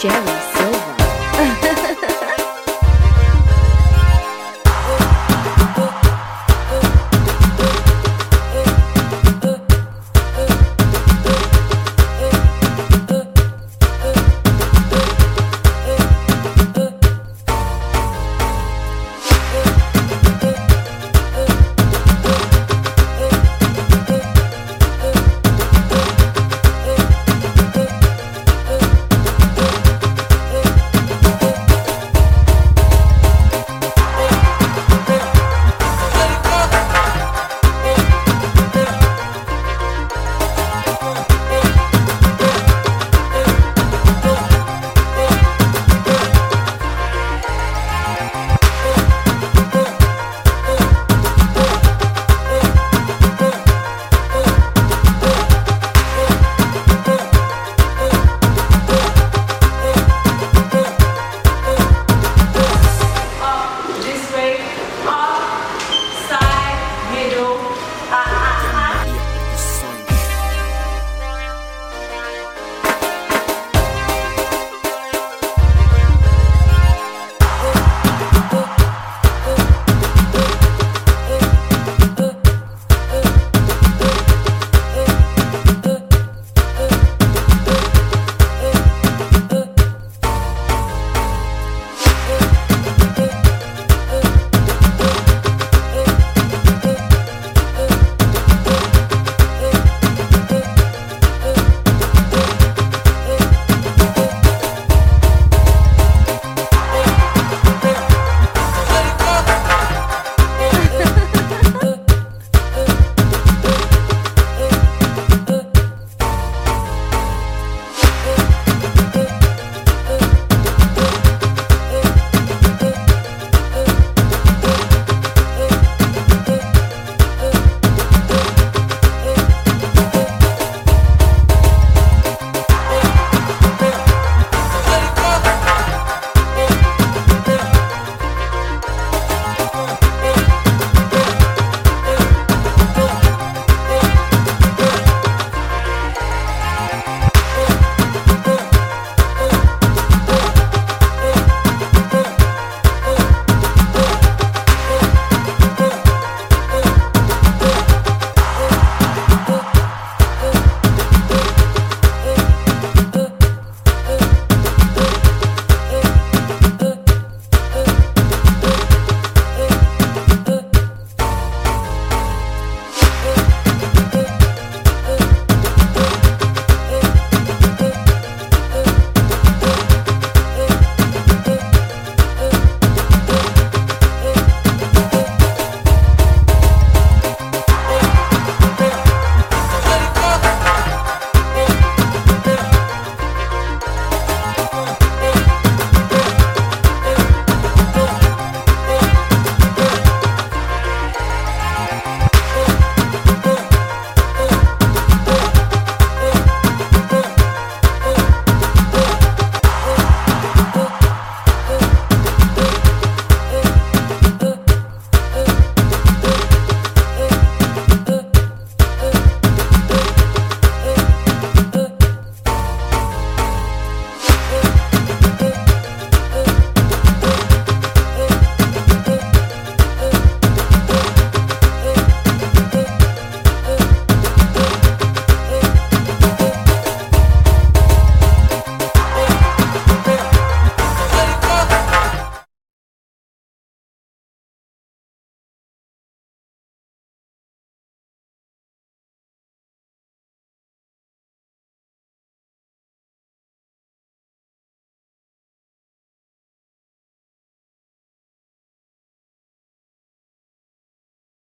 Sherry Silver.